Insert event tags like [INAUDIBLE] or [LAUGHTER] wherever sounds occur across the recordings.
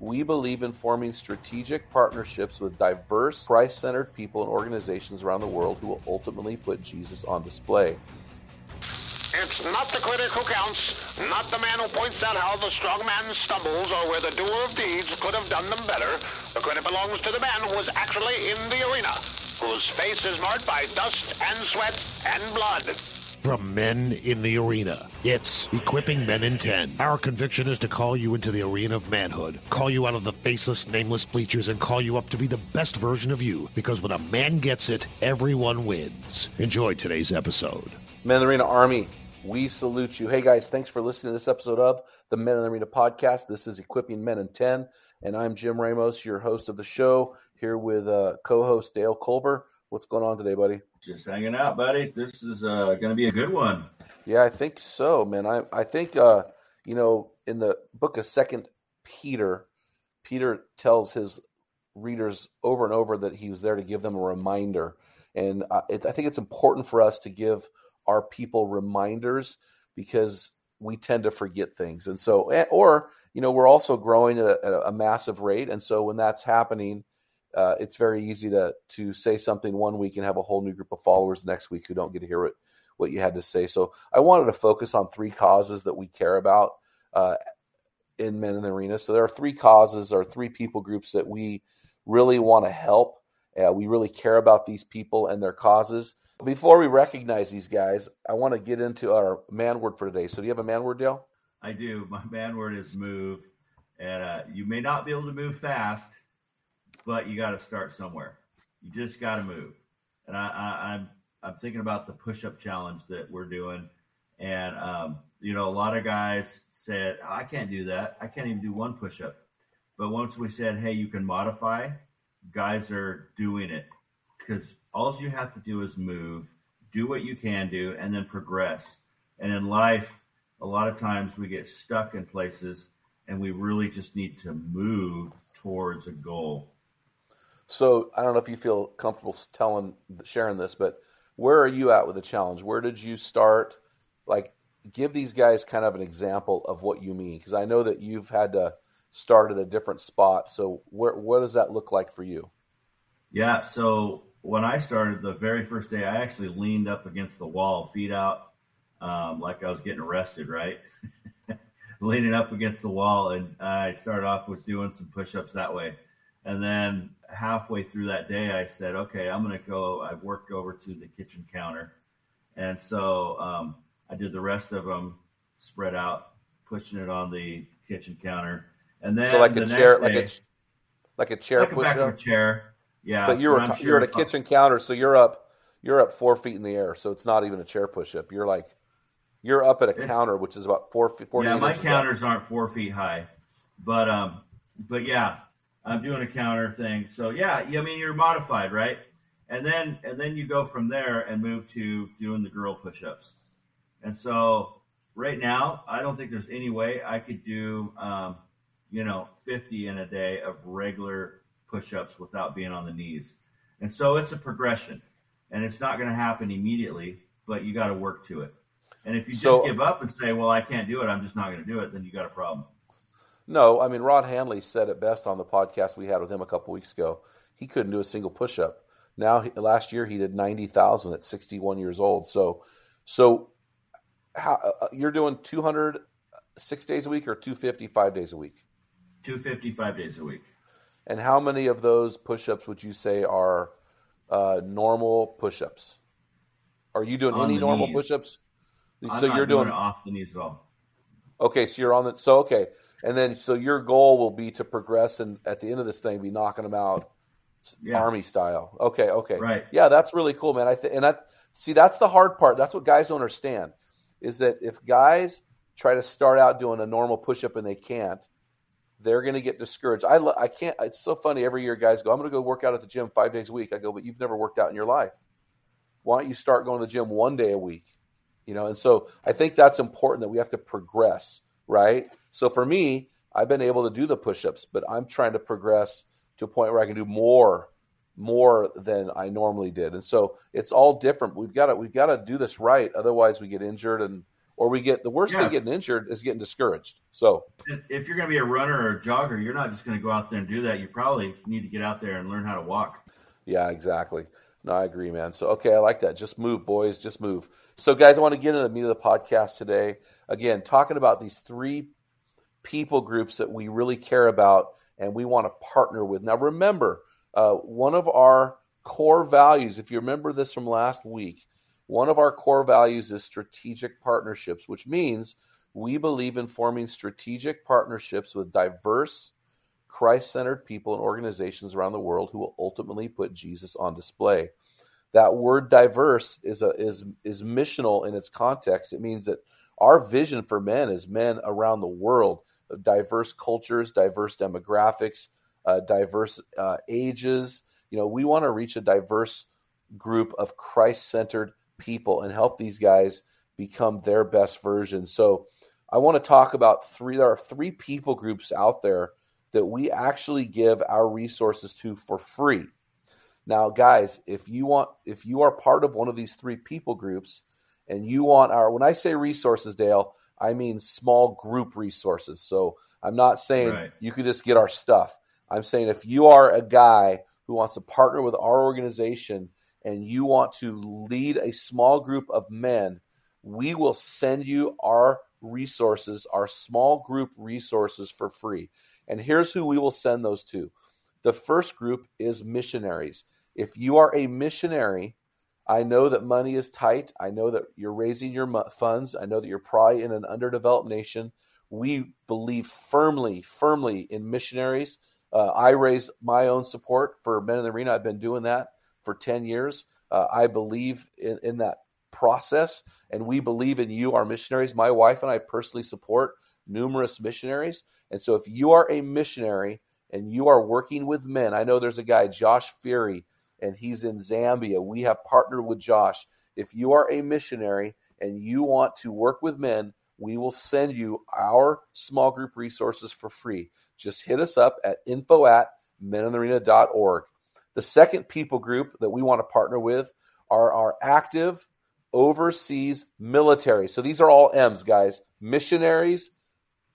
We believe in forming strategic partnerships with diverse, Christ centered people and organizations around the world who will ultimately put Jesus on display. It's not the critic who counts, not the man who points out how the strong man stumbles or where the doer of deeds could have done them better. The credit belongs to the man who was actually in the arena, whose face is marked by dust and sweat and blood. From Men in the Arena, it's Equipping Men in 10. Our conviction is to call you into the arena of manhood, call you out of the faceless, nameless bleachers, and call you up to be the best version of you. Because when a man gets it, everyone wins. Enjoy today's episode. Men in the Arena Army, we salute you. Hey guys, thanks for listening to this episode of the Men in the Arena podcast. This is Equipping Men in 10, and I'm Jim Ramos, your host of the show, here with uh, co host Dale Culver. What's going on today, buddy? Just hanging out, buddy. This is uh, going to be a good one. Yeah, I think so, man. I I think uh, you know in the book of Second Peter, Peter tells his readers over and over that he was there to give them a reminder, and I, it, I think it's important for us to give our people reminders because we tend to forget things, and so eh, or you know we're also growing at a, a massive rate, and so when that's happening uh, it's very easy to to say something one week and have a whole new group of followers next week who don't get to hear what what you had to say. So I wanted to focus on three causes that we care about uh, in Men in the Arena. So there are three causes or three people groups that we really want to help. Uh, we really care about these people and their causes. Before we recognize these guys, I want to get into our man word for today. So do you have a man word, Dale? I do. My man word is move, and uh, you may not be able to move fast but you got to start somewhere. You just got to move. And I, I, I'm I'm thinking about the push-up challenge that we're doing, and um, you know, a lot of guys said, "I can't do that. I can't even do one push-up." But once we said, "Hey, you can modify," guys are doing it because all you have to do is move, do what you can do, and then progress. And in life, a lot of times we get stuck in places, and we really just need to move towards a goal. So I don't know if you feel comfortable telling, sharing this, but where are you at with the challenge? Where did you start? Like, give these guys kind of an example of what you mean, because I know that you've had to start at a different spot. So where what does that look like for you? Yeah. So when I started the very first day, I actually leaned up against the wall, feet out, um, like I was getting arrested, right? [LAUGHS] Leaning up against the wall, and I started off with doing some push-ups that way, and then halfway through that day, I said, okay, I'm going to go. I worked over to the kitchen counter. And so um, I did the rest of them spread out, pushing it on the kitchen counter. And then so like the a chair, day, like a like a chair like push back up. chair. Yeah, but you're I'm you're at a kitchen counter, so you're up you're up four feet in the air. So it's not even a chair push up. You're like you're up at a It's- counter, which is about four feet. 48 Yeah, my inches up. counters aren't four feet high, but um, but yeah, I'm doing a counter thing. So yeah, I mean you're modified, right? And then and then you go from there and move to doing the girl push-ups. And so right now, I don't think there's any way I could do um, you know 50 in a day of regular push-ups without being on the knees. And so it's a progression, and it's not going to happen immediately, but you got to work to it. And if you just So- give up and say, "Well, I can't do it. I'm just not going to do it," then you got a problem. No, I mean Rod Hanley said it best on the podcast we had with him a couple weeks ago. He couldn't do a single push up. Now he- last year he did ninety thousand at sixty one years old. So, so how uh, you're doing two hundred six days a week or two fifty five days a week? 255 days a week. And how many of those push ups would you say are uh, normal push ups? Are you doing On any normal knees. push-ups? I'm so you're doing, doing it off the knees at all. Okay. So you're on the so okay, and then so your goal will be to progress and at the end of this thing be knocking them out, Yeah. army style. Okay, okay, Right. Yeah, that's really cool, man. I th- and I see that's the hard part. That's what guys don't understand is that if guys try to start out doing a normal push-up and they can't, they're going to get discouraged. I I can't. It's so funny. Every year, guys go, "I'm going to go work out at the gym five days a week." I go, "But you've never worked out in your life. Why don't you start going to the gym one day a week?" You know. And so I think that's important that we have to progress, right? So for me, I've been able to do the push-ups, but I'm trying to progress to a point where I can do more more than I normally did. And so it's all different. We've got to we've got to do this right, otherwise we get injured and or we get the worst Yeah. thing getting injured is getting discouraged. So If- you're going to be a runner or a jogger, you're not just going to go out there and do that. You probably need to get out there and learn how to walk. yeah, exactly. No, I agree, man. So okay, I like that. Just move, boys. Just move. So guys, I want to get into the meat of the podcast today. Again, talking about these three people groups that we really care about and we want to partner with. Now, remember, uh, one of our core values, if you remember this from last week, one of our core values is strategic partnerships, which means we believe in forming strategic partnerships with diverse, Christ centered people and organizations around the world who will ultimately put Jesus on display. That word diverse is, a, is, is missional in its context. It means that our vision for men is men around the world of diverse cultures, diverse demographics, uh, diverse uh, ages. You know, we want to reach a diverse group of Christ centered people and help these guys become their best version. So, I want to talk about three. There are three people groups out there that we actually give our resources to for free. Now, guys, if you want, if you are part of one of these three people groups, and you want our, when I say resources, Dale, I mean small group resources. So I'm not saying Right. you can just get our stuff. I'm saying if you are a guy who wants to partner with our organization and you want to lead a small group of men, we will send you our resources, our small group resources for free. And here's who we will send those to. The first group is missionaries. If you are a missionary, I know that money is tight. I know that you're raising your funds. I know that you're probably in an underdeveloped nation. We believe firmly, firmly in missionaries. Uh, I raise my own support for Men in the Arena. I've been doing that for 10 years. Uh, I believe in, in that process, and we believe in you, our missionaries. My wife and I personally support numerous missionaries. And so if you are a missionary and you are working with men, I know there's a guy, Josh Fury, and he's in Zambia. We have partnered with Josh. If you are a missionary and you want to work with men, we will send you our small group resources for free. Just hit us up at info at meninthearena.org. The second people group that we want to partner with are our active overseas military. So these are all M's, guys. Missionaries.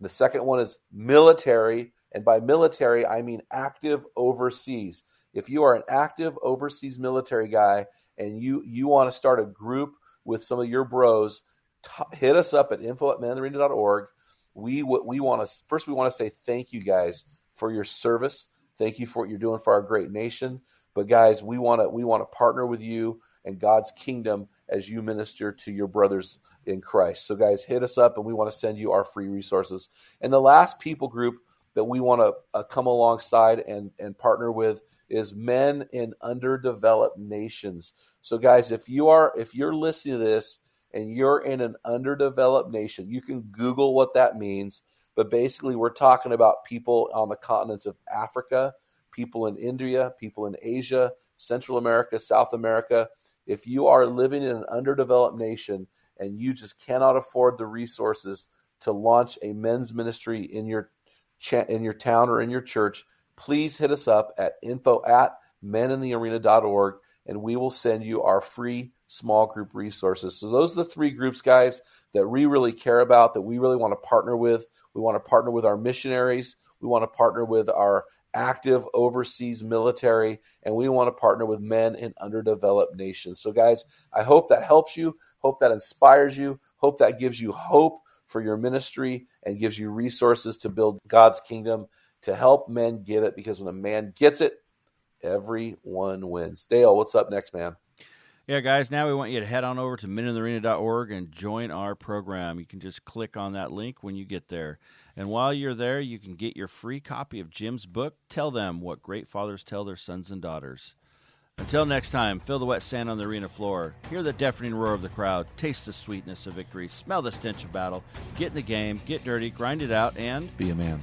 The second one is military. And by military, I mean active overseas. If you are an active overseas military guy and you, you want to start a group with some of your bros, t- hit us up at info at menarena.org. We, we want to, first, we want to say thank you guys for your service. Thank you for what you're doing for our great nation. But guys, we want to, we want to partner with you and God's kingdom as you minister to your brothers in Christ. So, guys, hit us up and we want to send you our free resources. And the last people group that we want to uh, come alongside and, and partner with is men in underdeveloped nations. So, guys, if you are if you're listening to this and you're in an underdeveloped nation, you can Google what that means. But basically, we're talking about people on the continents of Africa, people in India, people in Asia, Central America, South America. If you are living in an underdeveloped nation and you just cannot afford the resources to launch a men's ministry in your cha- in your town or in your church, please hit us up at info at meninthearena.org and we will send you our free small group resources. So those are the three groups, guys, that we really care about, that we really want to partner with. We want to partner with our missionaries. We want to partner with our active overseas military, and we want to partner with men in underdeveloped nations. So, guys, I hope that helps you. Hope that inspires you. Hope that gives you hope for your ministry and gives you resources to build God's kingdom to help men get it because when a man gets it, everyone wins. Dale, what's up next, man? Yeah, guys, now we want you to head on over to meninthearena.org and join our program. You can just click on that link when you get there. And while you're there, you can get your free copy of Jim's book, Tell Them What Great Fathers Tell Their Sons and Daughters. Until next time, feel the wet sand on the arena floor, hear the deafening roar of the crowd, taste the sweetness of victory, smell the stench of battle, get in the game, get dirty, grind it out, and Be a man.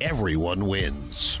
everyone wins.